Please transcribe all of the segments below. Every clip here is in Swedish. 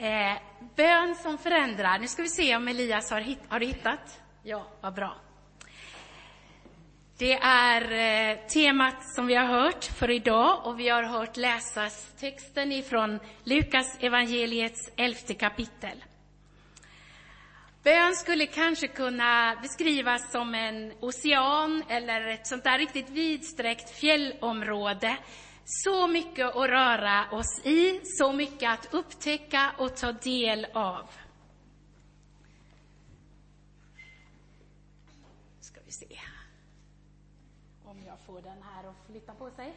Eh, bön som förändrar. Nu ska vi se om Elias har, hitt har du hittat? Ja, vad bra. Det är eh, temat som vi har hört för idag och vi har hört läsas texten ifrån Lukas evangeliets elfte kapitel. Bön skulle kanske kunna beskrivas som en ocean eller ett sånt där riktigt vidsträckt fjällområde. Så mycket att röra oss i, så mycket att upptäcka och ta del av. Ska vi se om jag får den här att flytta på sig.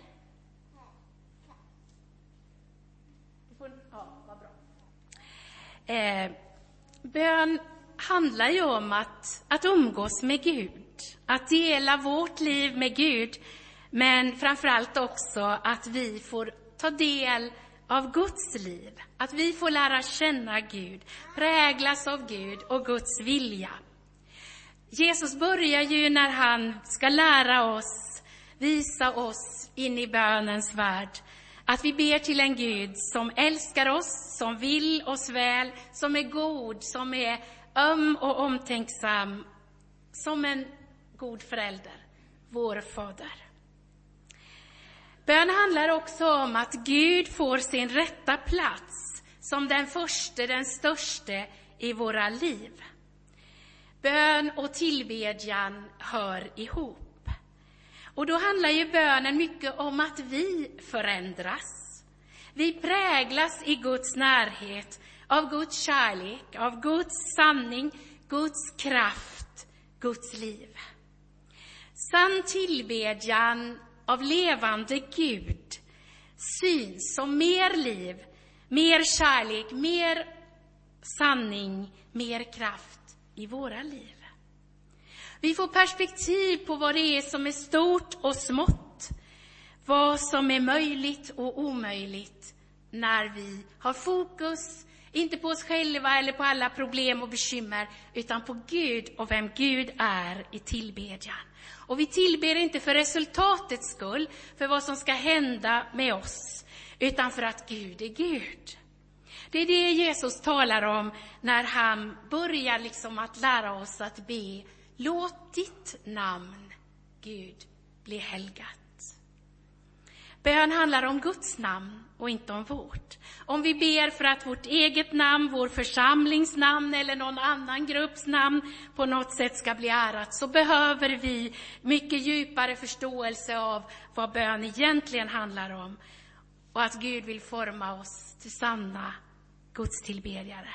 Får, ja, vad bra. Eh, bön handlar ju om att, att umgås med Gud, att dela vårt liv med Gud, men framför allt också att vi får ta del av Guds liv, att vi får lära känna Gud, präglas av Gud och Guds vilja. Jesus börjar ju när han ska lära oss, visa oss in i bönens värld, att vi ber till en Gud som älskar oss, som vill oss väl, som är god, som är öm och omtänksam, som en god förälder, vår fader. Bön handlar också om att Gud får sin rätta plats som den första, den största i våra liv. Bön och tillbedjan hör ihop. Och då handlar ju bönen mycket om att vi förändras. Vi präglas i Guds närhet av Guds kärlek, av Guds sanning, Guds kraft, Guds liv. Sann tillbedjan av levande Gud syns som mer liv, mer kärlek, mer sanning, mer kraft i våra liv. Vi får perspektiv på vad det är som är stort och smått, vad som är möjligt och omöjligt när vi har fokus inte på oss själva eller på alla problem och bekymmer, utan på Gud och vem Gud är i tillbedjan. Och vi tillber inte för resultatets skull, för vad som ska hända med oss, utan för att Gud är Gud. Det är det Jesus talar om när han börjar liksom att lära oss att be, låt ditt namn, Gud, bli helgat. Bön handlar om Guds namn och inte om vårt. Om vi ber för att vårt eget namn, vår församlings namn eller någon annan grupps namn på något sätt ska bli ärat, så behöver vi mycket djupare förståelse av vad bön egentligen handlar om och att Gud vill forma oss till sanna Guds tillbedjare.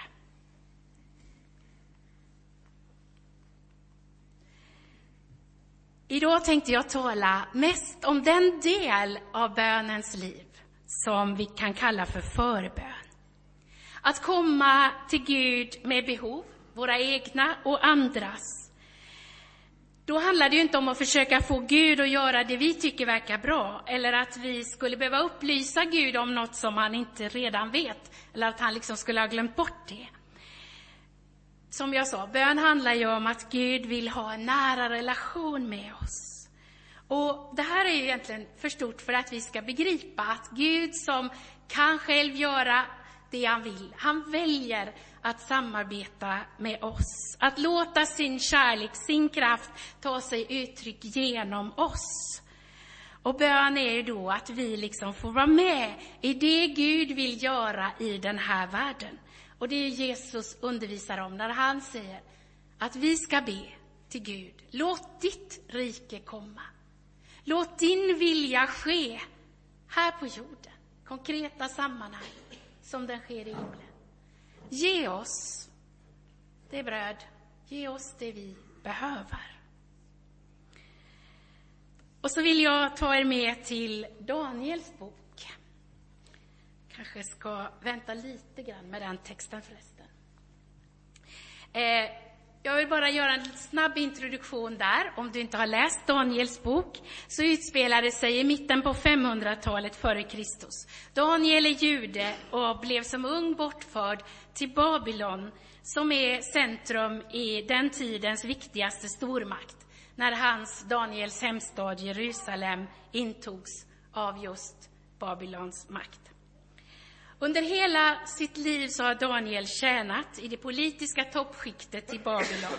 Idag tänkte jag tala mest om den del av bönens liv som vi kan kalla för förbön. Att komma till Gud med behov, våra egna och andras. Då handlar det ju inte om att försöka få Gud att göra det vi tycker verkar bra, eller att vi skulle behöva upplysa Gud om något som han inte redan vet, eller att han liksom skulle ha glömt bort det. Som jag sa, bön handlar ju om att Gud vill ha en nära relation med oss. Och det här är ju egentligen för stort för att vi ska begripa att Gud som kan själv göra det han vill, han väljer att samarbeta med oss. Att låta sin kärlek, sin kraft ta sig uttryck genom oss. Och bön är ju då att vi liksom får vara med i det Gud vill göra i den här världen. Och det är Jesus undervisar om när han säger att vi ska be till Gud. Låt ditt rike komma. Låt din vilja ske här på jorden, konkreta sammanhang, som den sker i himlen. Ge oss det bröd, ge oss det vi behöver. Och så vill jag ta er med till Daniels bok kanske ska vänta lite grann med den texten förresten. Eh, jag vill bara göra en snabb introduktion där. Om du inte har läst Daniels bok så utspelar det sig i mitten på 500-talet före Kristus. Daniel är jude och blev som ung bortförd till Babylon som är centrum i den tidens viktigaste stormakt när hans, Daniels hemstad Jerusalem, intogs av just Babylons makt. Under hela sitt liv så har Daniel tjänat i det politiska toppskiktet i Babylon.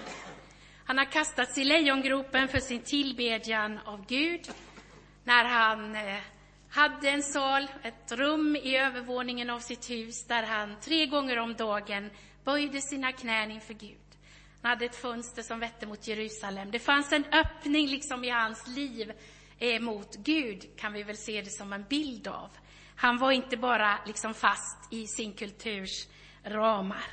Han har kastats i lejongropen för sin tillbedjan av Gud när han eh, hade en sal, ett rum i övervåningen av sitt hus där han tre gånger om dagen böjde sina knän inför Gud. Han hade ett fönster som vette mot Jerusalem. Det fanns en öppning liksom i hans liv eh, mot Gud, kan vi väl se det som en bild av. Han var inte bara liksom fast i sin kulturs ramar.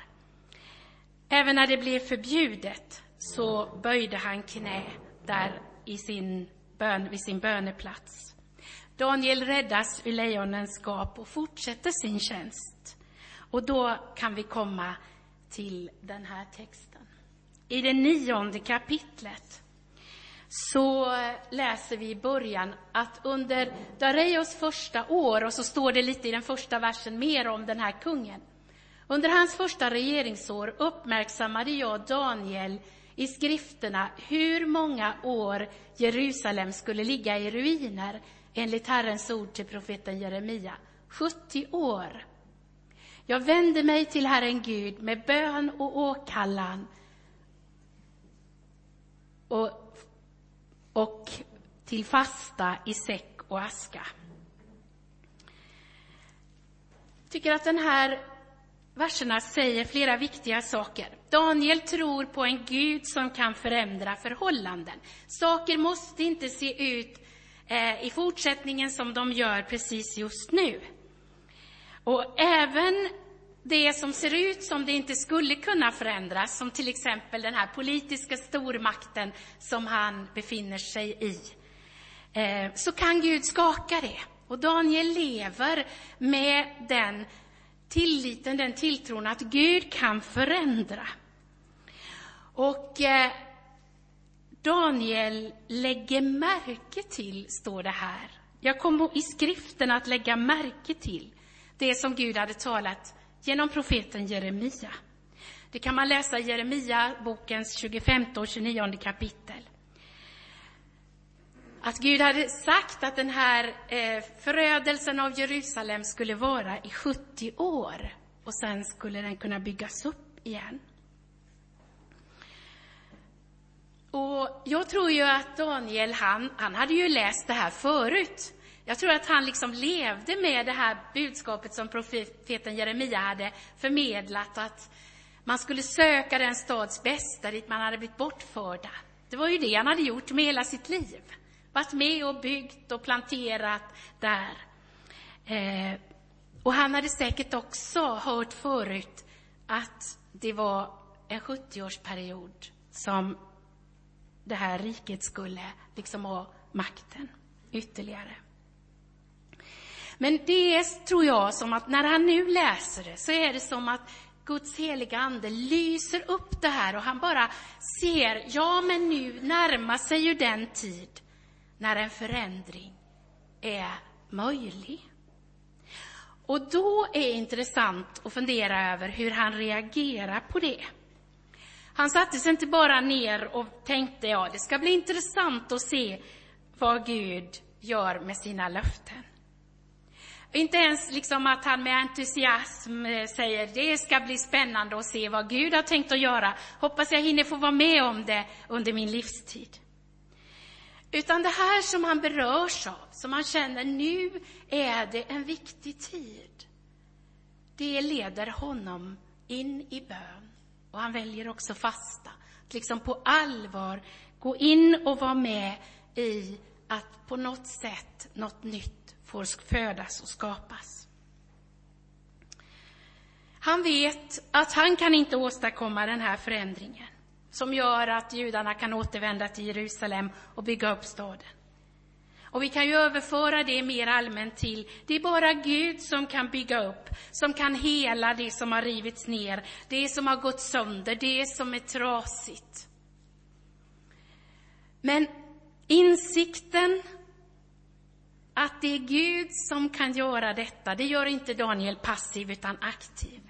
Även när det blev förbjudet så böjde han knä där i sin bön, vid sin böneplats. Daniel räddas ur lejonens gap och fortsätter sin tjänst. Och då kan vi komma till den här texten. I det nionde kapitlet så läser vi i början att under Dareios första år, och så står det lite i den första versen mer om den här kungen. Under hans första regeringsår uppmärksammade jag Daniel i skrifterna hur många år Jerusalem skulle ligga i ruiner enligt Herrens ord till profeten Jeremia. 70 år. Jag vände mig till Herren Gud med bön och åkallan och, och till fasta i säck och aska. Jag tycker att den här verserna säger flera viktiga saker. Daniel tror på en Gud som kan förändra förhållanden. Saker måste inte se ut eh, i fortsättningen som de gör precis just nu. Och även det som ser ut som det inte skulle kunna förändras, som till exempel den här politiska stormakten som han befinner sig i, eh, så kan Gud skaka det. Och Daniel lever med den tilliten, den tilltron att Gud kan förändra. Och eh, Daniel lägger märke till, står det här. Jag kom i skriften att lägga märke till det som Gud hade talat genom profeten Jeremia. Det kan man läsa i Jeremia, bokens 25 och 29 kapitel. Att Gud hade sagt att den här eh, förödelsen av Jerusalem skulle vara i 70 år och sen skulle den kunna byggas upp igen. Och jag tror ju att Daniel, han, han hade ju läst det här förut. Jag tror att han liksom levde med det här budskapet som profeten Jeremia hade förmedlat, att man skulle söka den stads bästa dit man hade blivit bortförda. Det var ju det han hade gjort med hela sitt liv. Varit med och byggt och planterat där. Eh, och han hade säkert också hört förut att det var en 70-årsperiod som det här riket skulle liksom ha makten ytterligare. Men det är, tror jag, som att när han nu läser det så är det som att Guds heliga ande lyser upp det här och han bara ser, ja men nu närmar sig ju den tid när en förändring är möjlig. Och då är det intressant att fundera över hur han reagerar på det. Han satte sig inte bara ner och tänkte, ja, det ska bli intressant att se vad Gud gör med sina löften. Inte ens liksom att han med entusiasm eh, säger, det ska bli spännande att se vad Gud har tänkt att göra. Hoppas jag hinner få vara med om det under min livstid. Utan det här som han berörs av, som han känner, nu är det en viktig tid. Det leder honom in i bön. Och han väljer också fasta. Att liksom på allvar gå in och vara med i att på något sätt något nytt får födas och skapas. Han vet att han kan inte åstadkomma den här förändringen som gör att judarna kan återvända till Jerusalem och bygga upp staden. Och vi kan ju överföra det mer allmänt till, det är bara Gud som kan bygga upp, som kan hela det som har rivits ner, det som har gått sönder, det som är trasigt. Men insikten att det är Gud som kan göra detta, det gör inte Daniel passiv utan aktiv.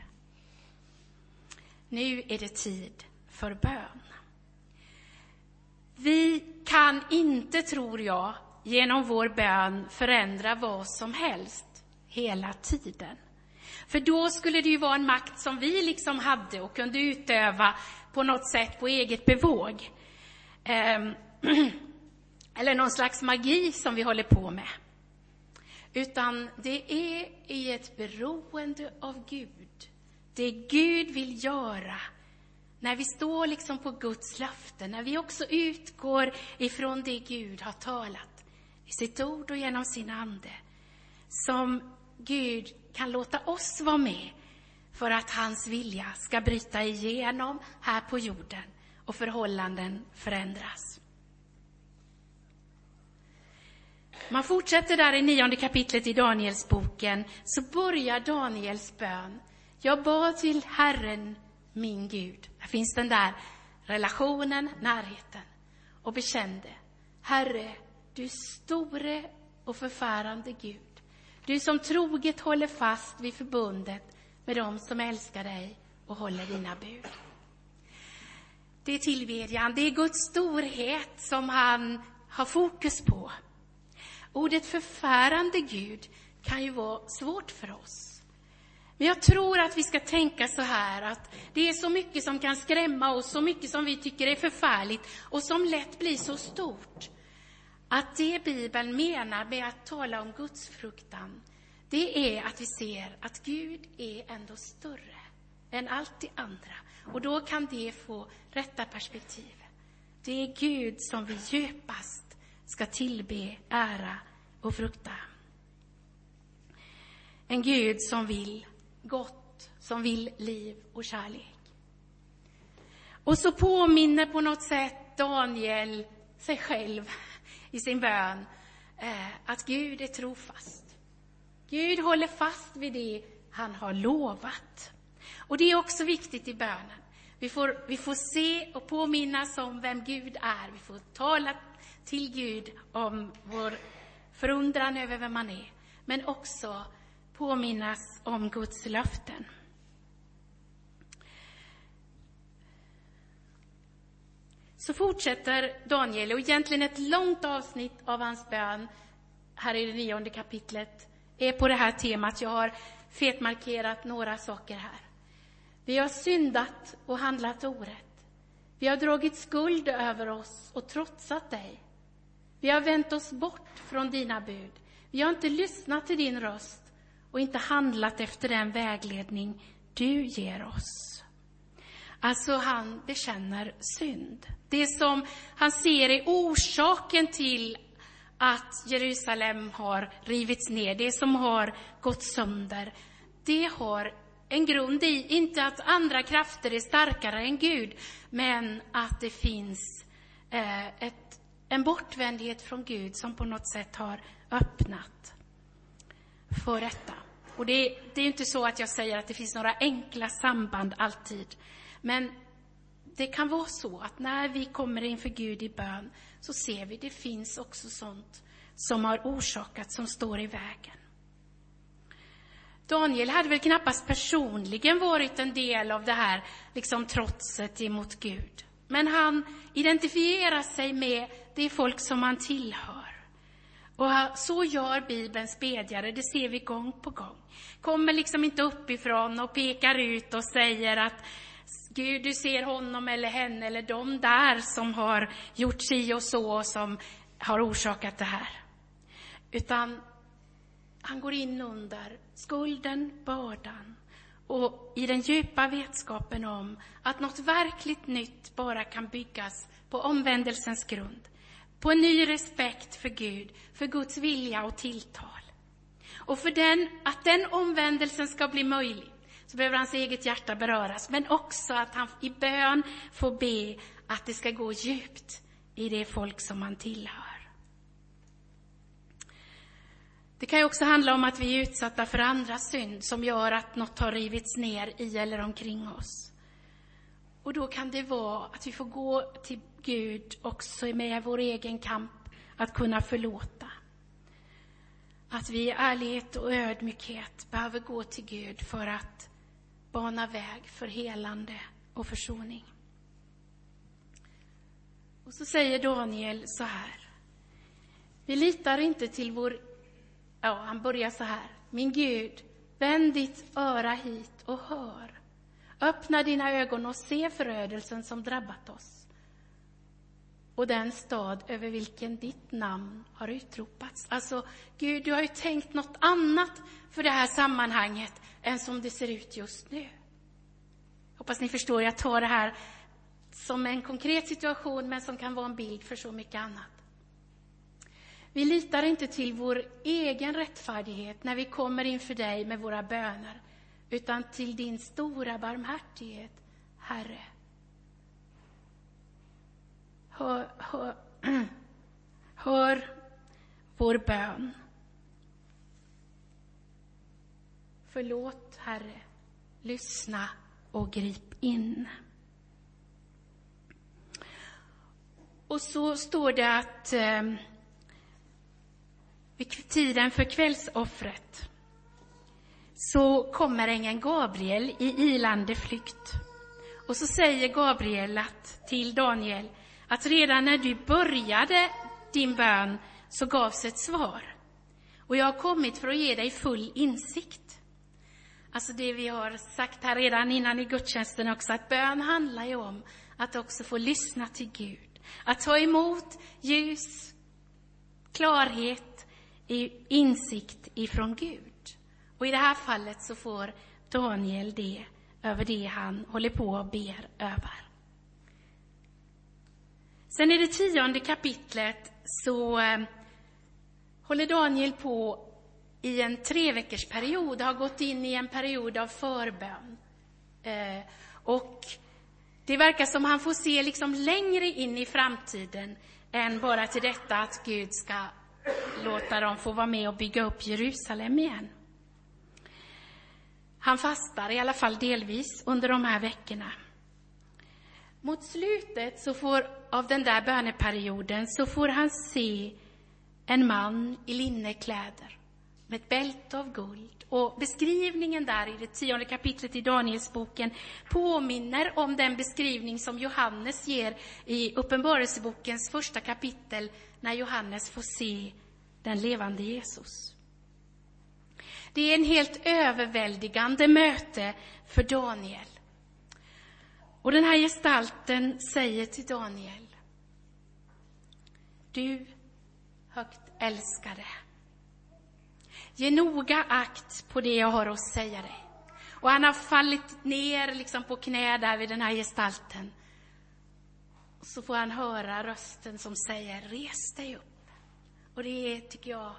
Nu är det tid för bön. Vi kan inte, tror jag, genom vår bön förändra vad som helst hela tiden. För då skulle det ju vara en makt som vi liksom hade och kunde utöva på något sätt på eget bevåg. Ehm, eller någon slags magi som vi håller på med. Utan det är i ett beroende av Gud. Det Gud vill göra när vi står liksom på Guds löften, när vi också utgår ifrån det Gud har talat i sitt ord och genom sin ande, som Gud kan låta oss vara med för att hans vilja ska bryta igenom här på jorden och förhållanden förändras. Man fortsätter där i nionde kapitlet i Danielsboken, så börjar Daniels bön. Jag bad till Herren, min Gud. Där finns den där relationen, närheten. Och bekände, Herre, du store och förfärande Gud. Du som troget håller fast vid förbundet med dem som älskar dig och håller dina bud. Det är tillbedjan, det är Guds storhet som han har fokus på. Ordet förfärande Gud kan ju vara svårt för oss. Men jag tror att vi ska tänka så här att det är så mycket som kan skrämma oss, så mycket som vi tycker är förfärligt och som lätt blir så stort. Att det Bibeln menar med att tala om Guds fruktan, det är att vi ser att Gud är ändå större än allt det andra. Och då kan det få rätta perspektiv. Det är Gud som vi djupast ska tillbe, ära och frukta. En Gud som vill gott, som vill liv och kärlek. Och så påminner på något sätt Daniel sig själv i sin bön eh, att Gud är trofast. Gud håller fast vid det han har lovat. Och det är också viktigt i bönen. Vi får, vi får se och påminnas om vem Gud är. Vi får tala till Gud om vår förundran över vem man är, men också påminnas om Guds löften. Så fortsätter Daniel, och egentligen ett långt avsnitt av hans bön här i det nionde kapitlet är på det här temat. Jag har fetmarkerat några saker här. Vi har syndat och handlat orätt. Vi har dragit skuld över oss och trotsat dig. Vi har vänt oss bort från dina bud. Vi har inte lyssnat till din röst och inte handlat efter den vägledning du ger oss. Alltså, han bekänner synd. Det som han ser är orsaken till att Jerusalem har rivits ner, det som har gått sönder, det har en grund i, inte att andra krafter är starkare än Gud, men att det finns eh, ett en bortvändhet från Gud som på något sätt har öppnat för detta. Och det, det är inte så att jag säger att det finns några enkla samband alltid. Men det kan vara så att när vi kommer inför Gud i bön så ser vi att det finns också sånt som har orsakat, som står i vägen. Daniel hade väl knappast personligen varit en del av det här liksom trotset emot Gud. Men han identifierar sig med det folk som han tillhör. Och så gör Bibelns bedjare, det ser vi gång på gång. Kommer liksom inte uppifrån och pekar ut och säger att Gud, du ser honom eller henne eller de där som har gjort si och så och som har orsakat det här. Utan han går in under skulden, bördan och i den djupa vetskapen om att något verkligt nytt bara kan byggas på omvändelsens grund, på en ny respekt för Gud, för Guds vilja och tilltal. Och för den, att den omvändelsen ska bli möjlig så behöver hans eget hjärta beröras, men också att han i bön får be att det ska gå djupt i det folk som han tillhör. Det kan ju också handla om att vi är utsatta för andras synd som gör att något har rivits ner i eller omkring oss. Och då kan det vara att vi får gå till Gud också med vår egen kamp att kunna förlåta. Att vi i ärlighet och ödmjukhet behöver gå till Gud för att bana väg för helande och försoning. Och så säger Daniel så här. Vi litar inte till vår Ja, han börjar så här. Min Gud, Vänd ditt öra hit och hör. Öppna dina ögon och se förödelsen som drabbat oss och den stad över vilken ditt namn har utropats. Alltså, Gud, du har ju tänkt något annat för det här sammanhanget än som det ser ut just nu. Hoppas ni förstår, jag tar det här som en konkret situation, men som kan vara en bild för så mycket annat. Vi litar inte till vår egen rättfärdighet när vi kommer inför dig med våra böner, utan till din stora barmhärtighet, Herre. Hör, hör, hör vår bön. Förlåt, Herre. Lyssna och grip in. Och så står det att eh, vid tiden för kvällsoffret så kommer ängeln Gabriel i ilande flykt. Och så säger Gabriel att, till Daniel att redan när du började din bön så gavs ett svar. Och jag har kommit för att ge dig full insikt. Alltså det vi har sagt här redan innan i gudstjänsten också, att bön handlar ju om att också få lyssna till Gud. Att ta emot ljus, klarhet, insikt ifrån Gud. Och i det här fallet så får Daniel det över det han håller på och ber över. Sen i det tionde kapitlet så eh, håller Daniel på i en tre veckors period, har gått in i en period av förbön. Eh, och det verkar som han får se liksom längre in i framtiden än bara till detta att Gud ska låta dem få vara med och bygga upp Jerusalem igen. Han fastar i alla fall delvis under de här veckorna. Mot slutet så får, av den där böneperioden så får han se en man i linnekläder med ett bälte av guld. Och beskrivningen där i det tionde kapitlet i Danielsboken påminner om den beskrivning som Johannes ger i Uppenbarelsebokens första kapitel när Johannes får se den levande Jesus. Det är en helt överväldigande möte för Daniel. Och den här gestalten säger till Daniel. Du högt älskade. Ge noga akt på det jag har att säga dig. Och han har fallit ner liksom på knä där vid den här gestalten. Så får han höra rösten som säger, res dig upp. Och det är, tycker jag,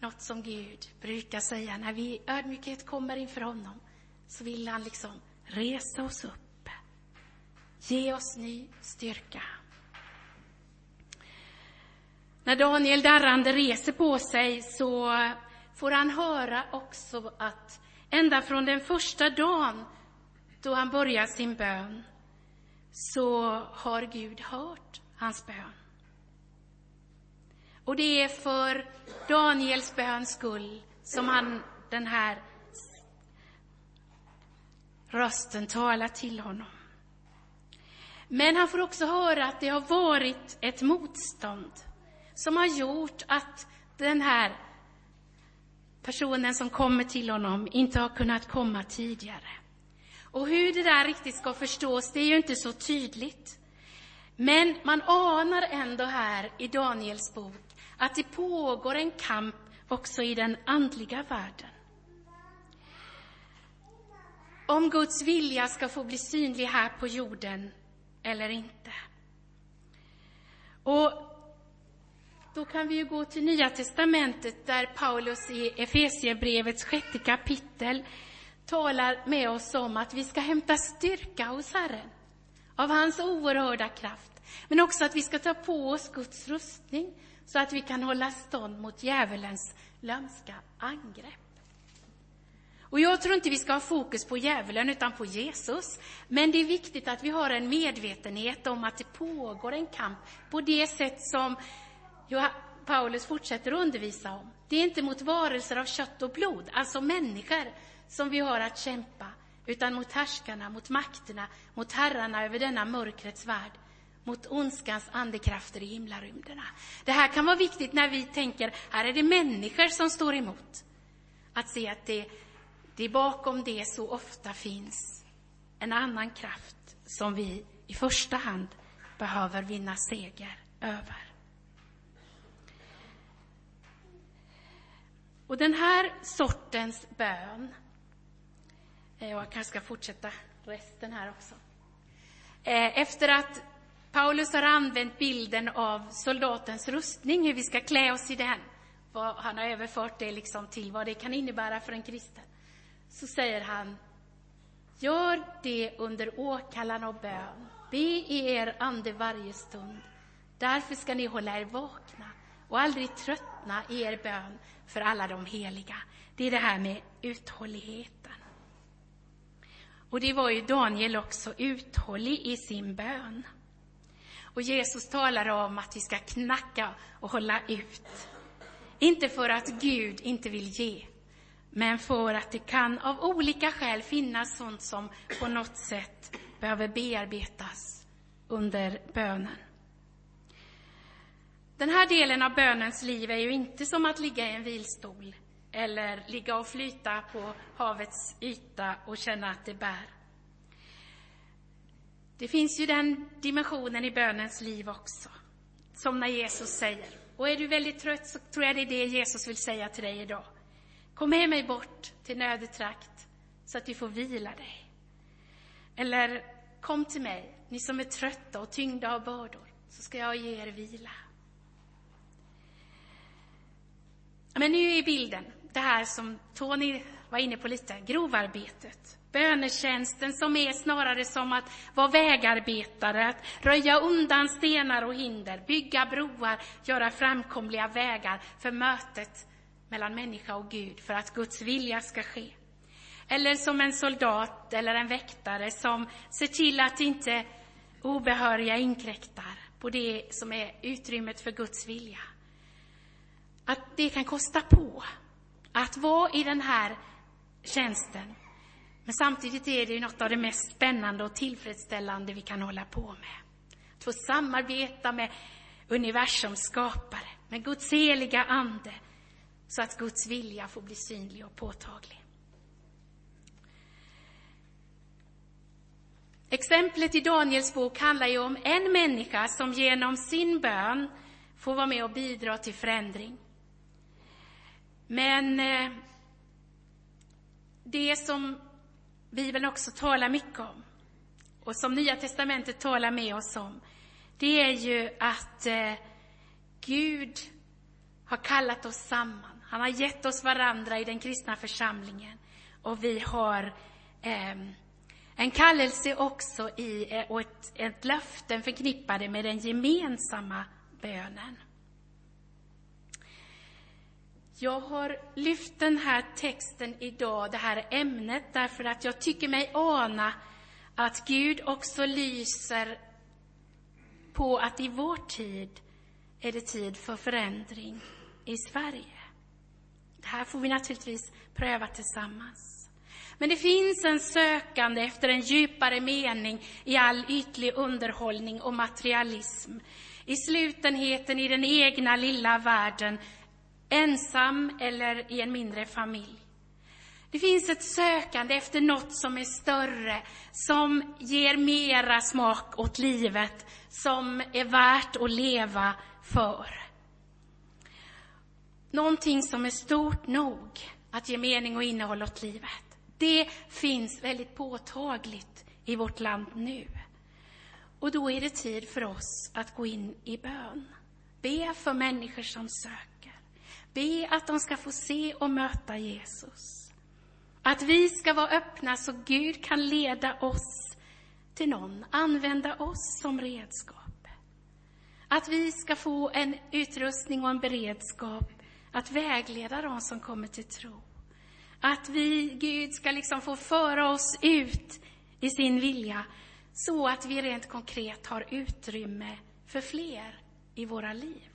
något som Gud brukar säga när vi i ödmjukhet kommer inför honom. Så vill han liksom resa oss upp. Ge oss ny styrka. När Daniel darrande reser på sig så får han höra också att ända från den första dagen då han börjar sin bön så har Gud hört hans bön. Och det är för Daniels böns skull som han, den här rösten talar till honom. Men han får också höra att det har varit ett motstånd som har gjort att den här personen som kommer till honom inte har kunnat komma tidigare. Och hur det där riktigt ska förstås, det är ju inte så tydligt. Men man anar ändå här i Daniels bok att det pågår en kamp också i den andliga världen. Om Guds vilja ska få bli synlig här på jorden eller inte. Och då kan vi ju gå till Nya testamentet där Paulus i Efesierbrevets sjätte kapitel talar med oss om att vi ska hämta styrka hos Herren av hans oerhörda kraft, men också att vi ska ta på oss Guds rustning så att vi kan hålla stånd mot djävulens lömska angrepp. Och jag tror inte vi ska ha fokus på djävulen utan på Jesus. Men det är viktigt att vi har en medvetenhet om att det pågår en kamp på det sätt som Paulus fortsätter att undervisa om. Det är inte mot varelser av kött och blod, alltså människor, som vi har att kämpa, utan mot härskarna, mot makterna, mot herrarna över denna mörkrets värld, mot ondskans andekrafter i himlarymderna. Det här kan vara viktigt när vi tänker, här är det människor som står emot. Att se att det det bakom det så ofta finns en annan kraft som vi i första hand behöver vinna seger över. Och den här sortens bön, Eh, och jag kanske ska fortsätta resten här också. Eh, efter att Paulus har använt bilden av soldatens rustning, hur vi ska klä oss i den, han har överfört det liksom till vad det kan innebära för en kristen, så säger han, gör det under åkallan och bön. Be i er ande varje stund. Därför ska ni hålla er vakna och aldrig tröttna i er bön för alla de heliga. Det är det här med uthållighet. Och det var ju Daniel också uthållig i sin bön. Och Jesus talar om att vi ska knacka och hålla ut. Inte för att Gud inte vill ge, men för att det kan av olika skäl finnas sånt som på något sätt behöver bearbetas under bönen. Den här delen av bönens liv är ju inte som att ligga i en vilstol eller ligga och flyta på havets yta och känna att det bär. Det finns ju den dimensionen i bönens liv också, som när Jesus säger, och är du väldigt trött så tror jag det är det Jesus vill säga till dig idag. Kom med mig bort till nödetrakt så att du får vila dig. Eller kom till mig, ni som är trötta och tyngda av bördor, så ska jag ge er vila. Men nu är bilden det här som Tony var inne på lite, grovarbetet. Bönetjänsten som är snarare som att vara vägarbetare, att röja undan stenar och hinder, bygga broar, göra framkomliga vägar för mötet mellan människa och Gud, för att Guds vilja ska ske. Eller som en soldat eller en väktare som ser till att inte obehöriga inkräktar på det som är utrymmet för Guds vilja. Att det kan kosta på att vara i den här tjänsten. Men samtidigt är det ju något av det mest spännande och tillfredsställande vi kan hålla på med. Att få samarbeta med universums skapare, med Guds heliga ande, så att Guds vilja får bli synlig och påtaglig. Exemplet i Daniels bok handlar ju om en människa som genom sin bön får vara med och bidra till förändring. Men eh, det som Bibeln också talar mycket om och som Nya testamentet talar med oss om, det är ju att eh, Gud har kallat oss samman. Han har gett oss varandra i den kristna församlingen och vi har eh, en kallelse också i, eh, och ett, ett löften förknippade med den gemensamma bönen. Jag har lyft den här texten idag, det här ämnet, därför att jag tycker mig ana att Gud också lyser på att i vår tid är det tid för förändring i Sverige. Det här får vi naturligtvis pröva tillsammans. Men det finns en sökande efter en djupare mening i all ytlig underhållning och materialism. I slutenheten i den egna lilla världen ensam eller i en mindre familj. Det finns ett sökande efter något som är större, som ger mera smak åt livet, som är värt att leva för. Någonting som är stort nog att ge mening och innehåll åt livet. Det finns väldigt påtagligt i vårt land nu. Och då är det tid för oss att gå in i bön. Be för människor som söker. Be att de ska få se och möta Jesus. Att vi ska vara öppna så Gud kan leda oss till någon, använda oss som redskap. Att vi ska få en utrustning och en beredskap att vägleda de som kommer till tro. Att vi, Gud, ska liksom få föra oss ut i sin vilja så att vi rent konkret har utrymme för fler i våra liv.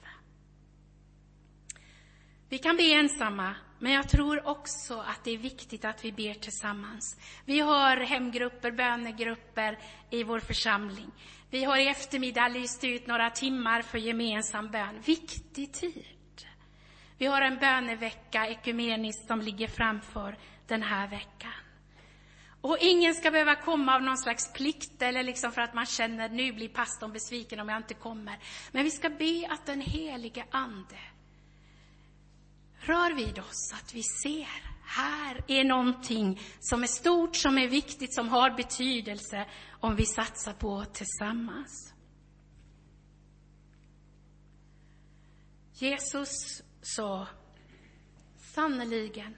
Vi kan be ensamma, men jag tror också att det är viktigt att vi ber tillsammans. Vi har hemgrupper, bönegrupper i vår församling. Vi har i eftermiddag lyst ut några timmar för gemensam bön. Viktig tid. Vi har en bönevecka ekumeniskt som ligger framför, den här veckan. Och ingen ska behöva komma av någon slags plikt eller liksom för att man känner nu blir pastorn besviken om jag inte kommer. Men vi ska be att den helige Ande rör vid oss, att vi ser här är någonting som är stort, som är viktigt, som har betydelse om vi satsar på tillsammans. Jesus sa sannerligen,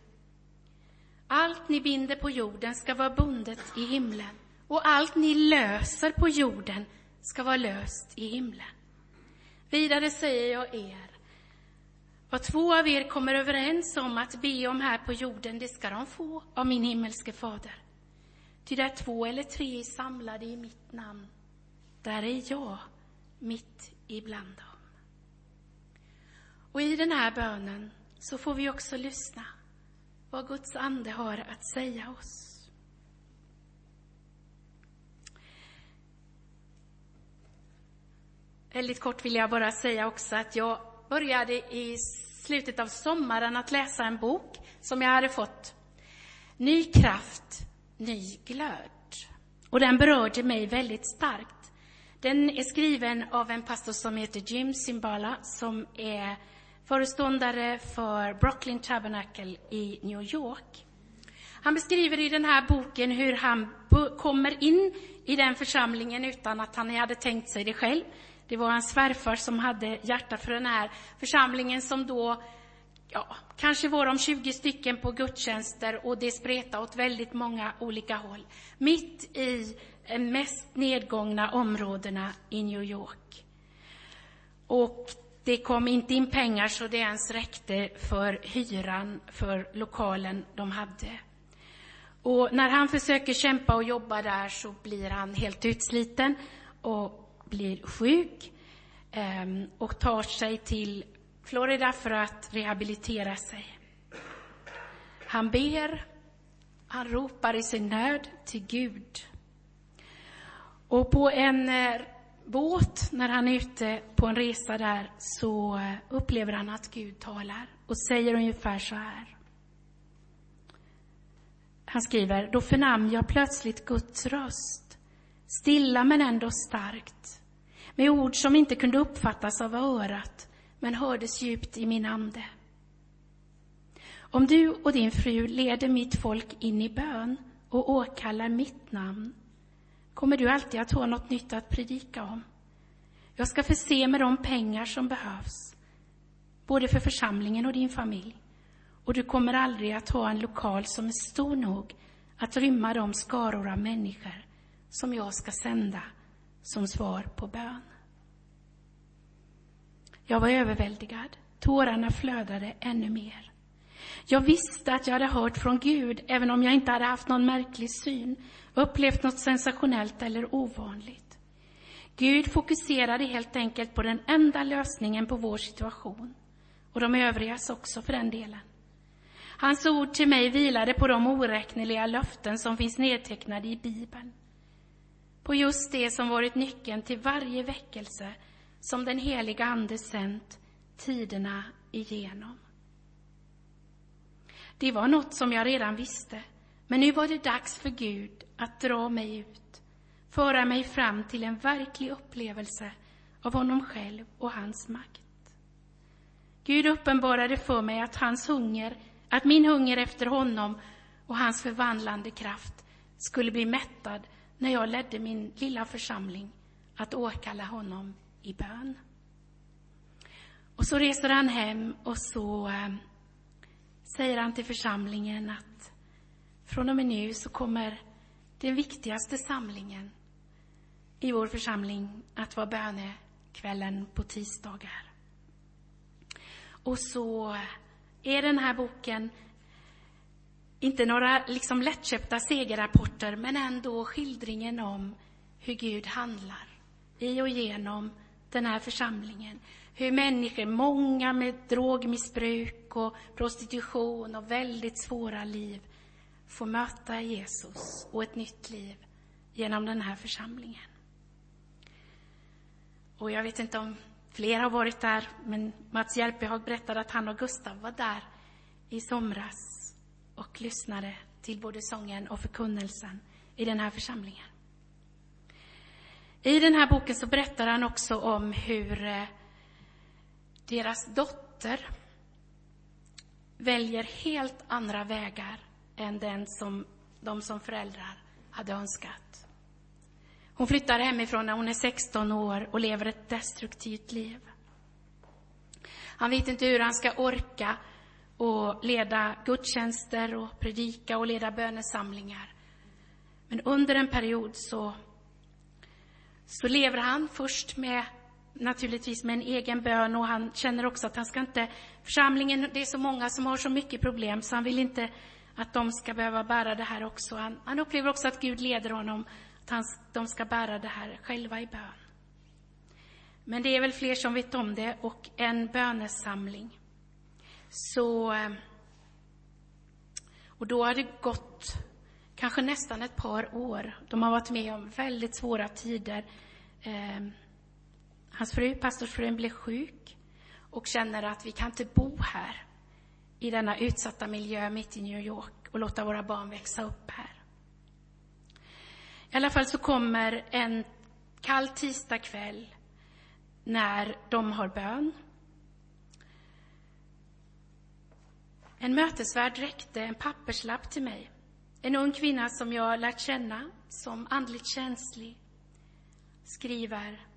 allt ni binder på jorden ska vara bundet i himlen och allt ni löser på jorden ska vara löst i himlen. Vidare säger jag er, vad två av er kommer överens om att be om här på jorden, det ska de få av min himmelske fader. Ty där två eller tre är samlade i mitt namn, där är jag mitt ibland dem. Och i den här bönen så får vi också lyssna vad Guds ande har att säga oss. Väldigt kort vill jag bara säga också att jag började i slutet av sommaren att läsa en bok som jag hade fått. Ny kraft, ny glöd. Och den berörde mig väldigt starkt. Den är skriven av en pastor som heter Jim Simbala som är föreståndare för Brooklyn Tabernacle i New York. Han beskriver i den här boken hur han kommer in i den församlingen utan att han hade tänkt sig det själv. Det var hans svärfar som hade hjärta för den här församlingen som då, ja, kanske var de 20 stycken på gudstjänster och det spretade åt väldigt många olika håll. Mitt i de mest nedgångna områdena i New York. Och det kom inte in pengar så det ens räckte för hyran för lokalen de hade. Och när han försöker kämpa och jobba där så blir han helt utsliten och blir sjuk ehm, och tar sig till Florida för att rehabilitera sig. Han ber, han ropar i sin nöd till Gud. Och på en eh, båt, när han är ute på en resa där, så upplever han att Gud talar och säger ungefär så här. Han skriver, då förnam jag plötsligt Guds röst, stilla men ändå starkt, med ord som inte kunde uppfattas av örat, men hördes djupt i min ande. Om du och din fru leder mitt folk in i bön och åkallar mitt namn, kommer du alltid att ha något nytt att predika om. Jag ska förse med de pengar som behövs, både för församlingen och din familj. Och du kommer aldrig att ha en lokal som är stor nog att rymma de skaror av människor som jag ska sända som svar på bön. Jag var överväldigad. Tårarna flödade ännu mer. Jag visste att jag hade hört från Gud, även om jag inte hade haft någon märklig syn upplevt något sensationellt eller ovanligt. Gud fokuserade helt enkelt på den enda lösningen på vår situation, och de övrigas också för den delen. Hans ord till mig vilade på de oräkneliga löften som finns nedtecknade i Bibeln. På just det som varit nyckeln till varje väckelse som den heliga Ande sänt tiderna igenom. Det var något som jag redan visste, men nu var det dags för Gud att dra mig ut, föra mig fram till en verklig upplevelse av honom själv och hans makt. Gud uppenbarade för mig att hans hunger, att min hunger efter honom och hans förvandlande kraft skulle bli mättad när jag ledde min lilla församling att åkalla honom i bön. Och så reser han hem och så eh, säger han till församlingen att från och med nu så kommer den viktigaste samlingen i vår församling att vara bönekvällen på tisdagar. Och så är den här boken inte några liksom lättköpta segerrapporter, men ändå skildringen om hur Gud handlar i och genom den här församlingen. Hur människor, många med drogmissbruk och prostitution och väldigt svåra liv, får möta Jesus och ett nytt liv genom den här församlingen. Och jag vet inte om fler har varit där, men Mats Järpehag berättade att han och Gustav var där i somras och lyssnade till både sången och förkunnelsen i den här församlingen. I den här boken så berättar han också om hur eh, deras dotter väljer helt andra vägar än den som de som föräldrar hade önskat. Hon flyttar hemifrån när hon är 16 år och lever ett destruktivt liv. Han vet inte hur han ska orka och leda gudstjänster och predika och leda bönesamlingar. Men under en period så, så lever han först med naturligtvis med en egen bön och han känner också att han ska inte, församlingen, det är så många som har så mycket problem så han vill inte att de ska behöva bära det här också. Han, han upplever också att Gud leder honom, att han, de ska bära det här själva i bön. Men det är väl fler som vet om det och en bönesamling. Så, eh, och då har det gått kanske nästan ett par år. De har varit med om väldigt svåra tider. Eh, hans fru, pastorsfrun, blev sjuk och känner att vi kan inte bo här i denna utsatta miljö mitt i New York och låta våra barn växa upp här. I alla fall så kommer en kall tisdagkväll när de har bön. En mötesvärd räckte en papperslapp till mig. En ung kvinna som jag lärt känna som andligt känslig skriver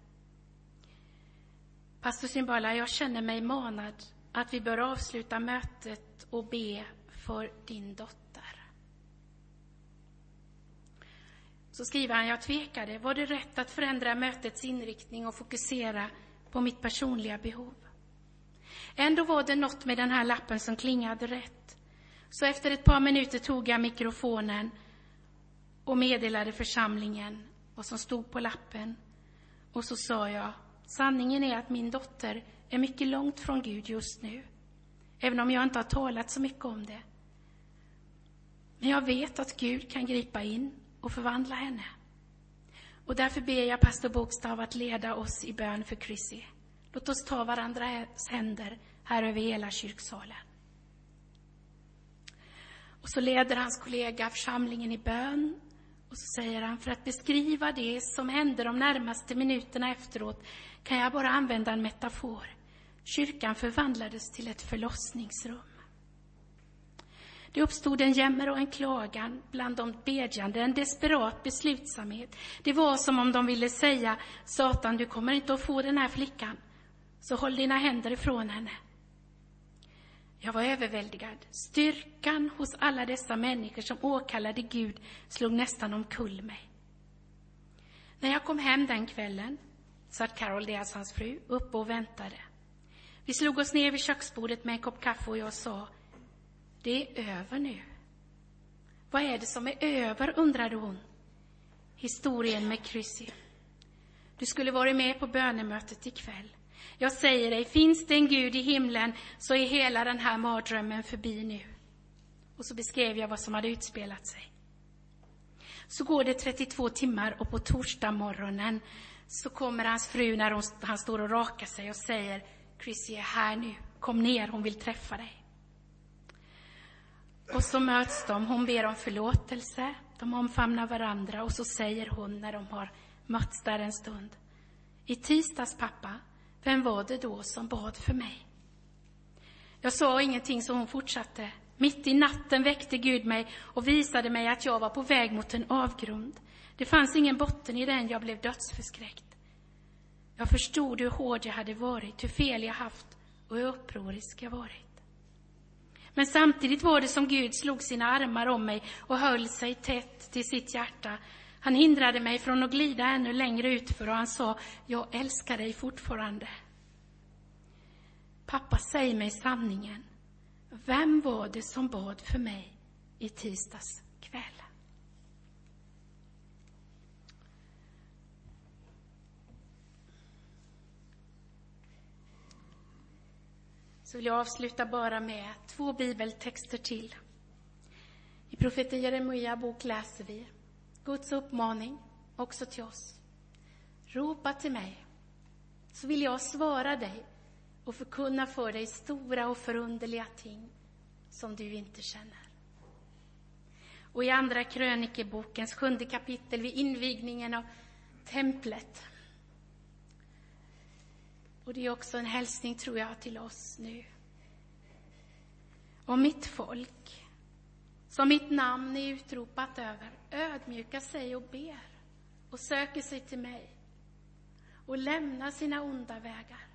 Pastor Simbala, jag känner mig manad att vi bör avsluta mötet och be för din dotter. Så skriver han, jag tvekade. Var det rätt att förändra mötets inriktning och fokusera på mitt personliga behov? Ändå var det något med den här lappen som klingade rätt. Så efter ett par minuter tog jag mikrofonen och meddelade församlingen vad som stod på lappen. Och så sa jag, sanningen är att min dotter är mycket långt från Gud just nu, även om jag inte har talat så mycket om det. Men jag vet att Gud kan gripa in och förvandla henne. Och därför ber jag pastor Bokstav att leda oss i bön för Chrissy. Låt oss ta varandras händer här över hela kyrksalen. Och så leder hans kollega församlingen i bön. Och så säger han, för att beskriva det som hände de närmaste minuterna efteråt kan jag bara använda en metafor. Kyrkan förvandlades till ett förlossningsrum. Det uppstod en jämmer och en klagan bland de bedjande, en desperat beslutsamhet. Det var som om de ville säga, Satan, du kommer inte att få den här flickan, så håll dina händer ifrån henne. Jag var överväldigad. Styrkan hos alla dessa människor som åkallade Gud slog nästan omkull mig. När jag kom hem den kvällen satt Carol, deras hans fru, uppe och väntade. Vi slog oss ner vid köksbordet med en kopp kaffe och jag sa, det är över nu. Vad är det som är över, undrade hon. Historien med Chrissy. Du skulle varit med på bönemötet ikväll. Jag säger dig, finns det en Gud i himlen så är hela den här mardrömmen förbi nu. Och så beskrev jag vad som hade utspelat sig. Så går det 32 timmar och på torsdag morgonen så kommer hans fru när hon, han står och rakar sig och säger Chrissy är här nu, kom ner, hon vill träffa dig. Och så möts de, hon ber om förlåtelse, de omfamnar varandra och så säger hon när de har mötts där en stund. I tisdags pappa, vem var det då som bad för mig? Jag sa ingenting så hon fortsatte. Mitt i natten väckte Gud mig och visade mig att jag var på väg mot en avgrund. Det fanns ingen botten i den, jag blev dödsförskräckt. Jag förstod hur hård jag hade varit, hur fel jag haft och hur upprorisk jag varit. Men samtidigt var det som Gud slog sina armar om mig och höll sig tätt till sitt hjärta. Han hindrade mig från att glida ännu längre utför och han sa, jag älskar dig fortfarande. Pappa, säg mig sanningen. Vem var det som bad för mig i tisdags kväll? så vill jag avsluta bara med två bibeltexter till. I profeten Jeremia bok läser vi Guds uppmaning också till oss. Ropa till mig, så vill jag svara dig och förkunna för dig stora och förunderliga ting som du inte känner. och i Andra krönikebokens sjunde kapitel vid invigningen av templet. Och det är också en hälsning, tror jag, till oss nu. Om mitt folk, som mitt namn är utropat över, ödmjukar sig och ber och söker sig till mig och lämnar sina onda vägar,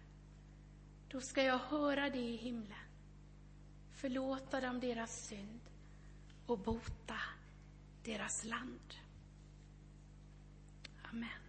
då ska jag höra det i himlen, förlåta dem deras synd och bota deras land. Amen.